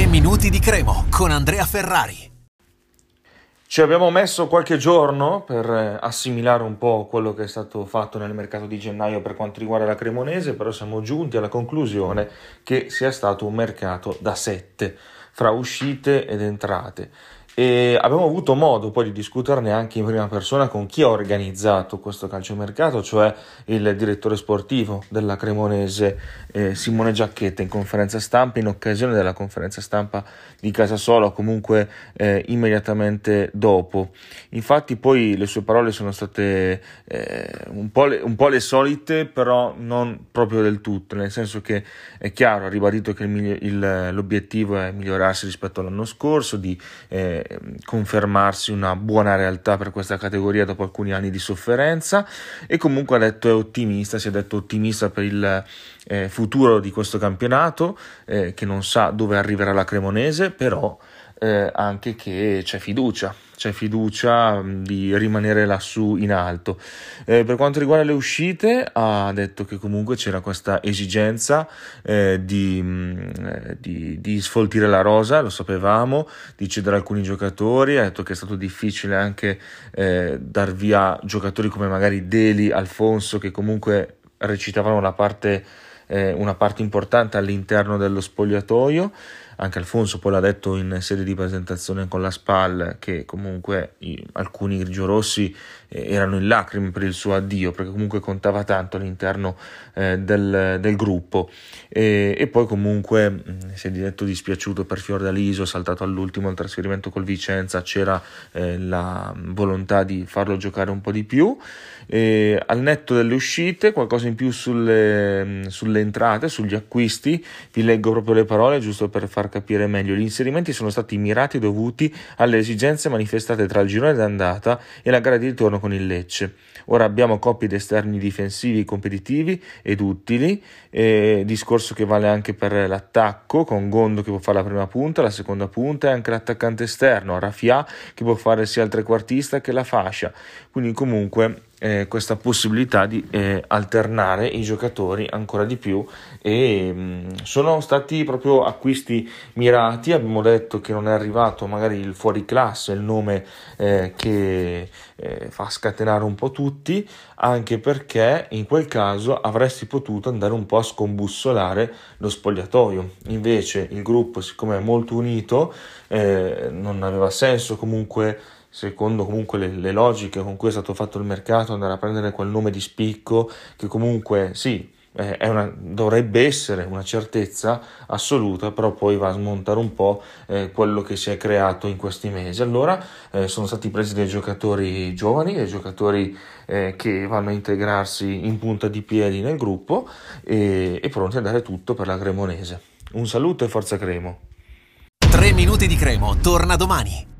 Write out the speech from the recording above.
3 minuti di Cremo con Andrea Ferrari. Ci abbiamo messo qualche giorno per eh, assimilare un po' quello che è stato fatto nel mercato di gennaio per quanto riguarda la Cremonese, però siamo giunti alla conclusione che sia stato un mercato da 7 fra uscite ed entrate e abbiamo avuto modo poi di discuterne anche in prima persona con chi ha organizzato questo calciomercato, cioè il direttore sportivo della Cremonese eh, Simone Giacchetta in conferenza stampa in occasione della conferenza stampa di Casasola comunque eh, immediatamente dopo. Infatti poi le sue parole sono state eh, un, po le, un, po le, solite però non proprio del tutto, nel senso che è chiaro, ha ribadito che il, il, l'obiettivo è migliorarsi rispetto all'anno scorso, di eh, confermarsi una buona realtà per questa categoria dopo alcuni anni di sofferenza. E comunque ha detto è ottimista, si è detto ottimista per il eh, futuro di questo campionato eh, che non sa dove arriverà la Cremonese però eh, anche che c'è fiducia c'è fiducia di rimanere lassù in alto. Eh, per quanto riguarda le uscite, ha detto che comunque c'era questa esigenza eh, di, mh, di, di, sfoltire la rosa, lo sapevamo, di cedere alcuni giocatori, ha detto che è stato difficile anche eh, dar via giocatori come magari Deli, Alfonso, che comunque recitavano una parte, eh, una parte importante all'interno dello spogliatoio. Anche Alfonso poi l'ha detto in sede di presentazione con la SPAL che comunque i, alcuni grigiorossi eh, erano in lacrime per il suo addio perché comunque contava tanto all'interno eh, del, del, gruppo. E, e, poi comunque mh, si è detto dispiaciuto per Fiordaliso saltato all'ultimo il trasferimento col Vicenza c'era eh, la volontà di farlo giocare un po' di più. E al netto delle uscite qualcosa in più sulle, mm, entrate sugli acquisti vi leggo proprio le parole giusto per far capire meglio, gli inserimenti sono stati mirati dovuti alle esigenze manifestate tra il girone d'andata e la gara di ritorno con il Lecce. Ora abbiamo coppie di esterni difensivi competitivi ed utili, eh, discorso che vale anche per l'attacco, con Gondo che può fare la prima punta, la seconda punta e anche l'attaccante esterno, Rafia che può fare sia il trequartista che la fascia. Quindi comunque eh, questa possibilità di eh, alternare i giocatori ancora di più e mh, mm, sono stati proprio acquisti mirati. Abbiamo detto che non è arrivato magari il fuori classe il nome eh, che eh, fa scatenare un po' tutti anche perché in quel caso avresti potuto andare un po' a scombussolare lo spogliatoio. Invece il gruppo siccome è molto unito eh, non aveva senso comunque secondo comunque le, le, logiche con cui è stato fatto il mercato, andare a prendere quel nome di spicco che comunque sì, una, dovrebbe essere una certezza assoluta, però poi va a smontare un po' eh, quello che si è creato in questi mesi. Allora eh, sono stati presi dei giocatori giovani, dei giocatori eh, che vanno a integrarsi in punta di piedi nel gruppo e, e pronti a dare tutto per la Cremonese. Un saluto e forza Cremo. 3 minuti di Cremo, torna domani.